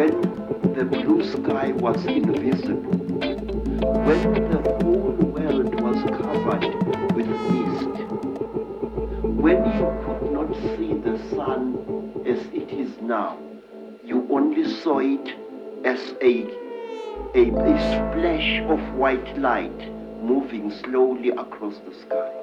when the blue sky was invisible, when the whole world was covered with mist, when you could not see the sun as it is now, you only saw it as a, a, a splash of white light moving slowly across the sky.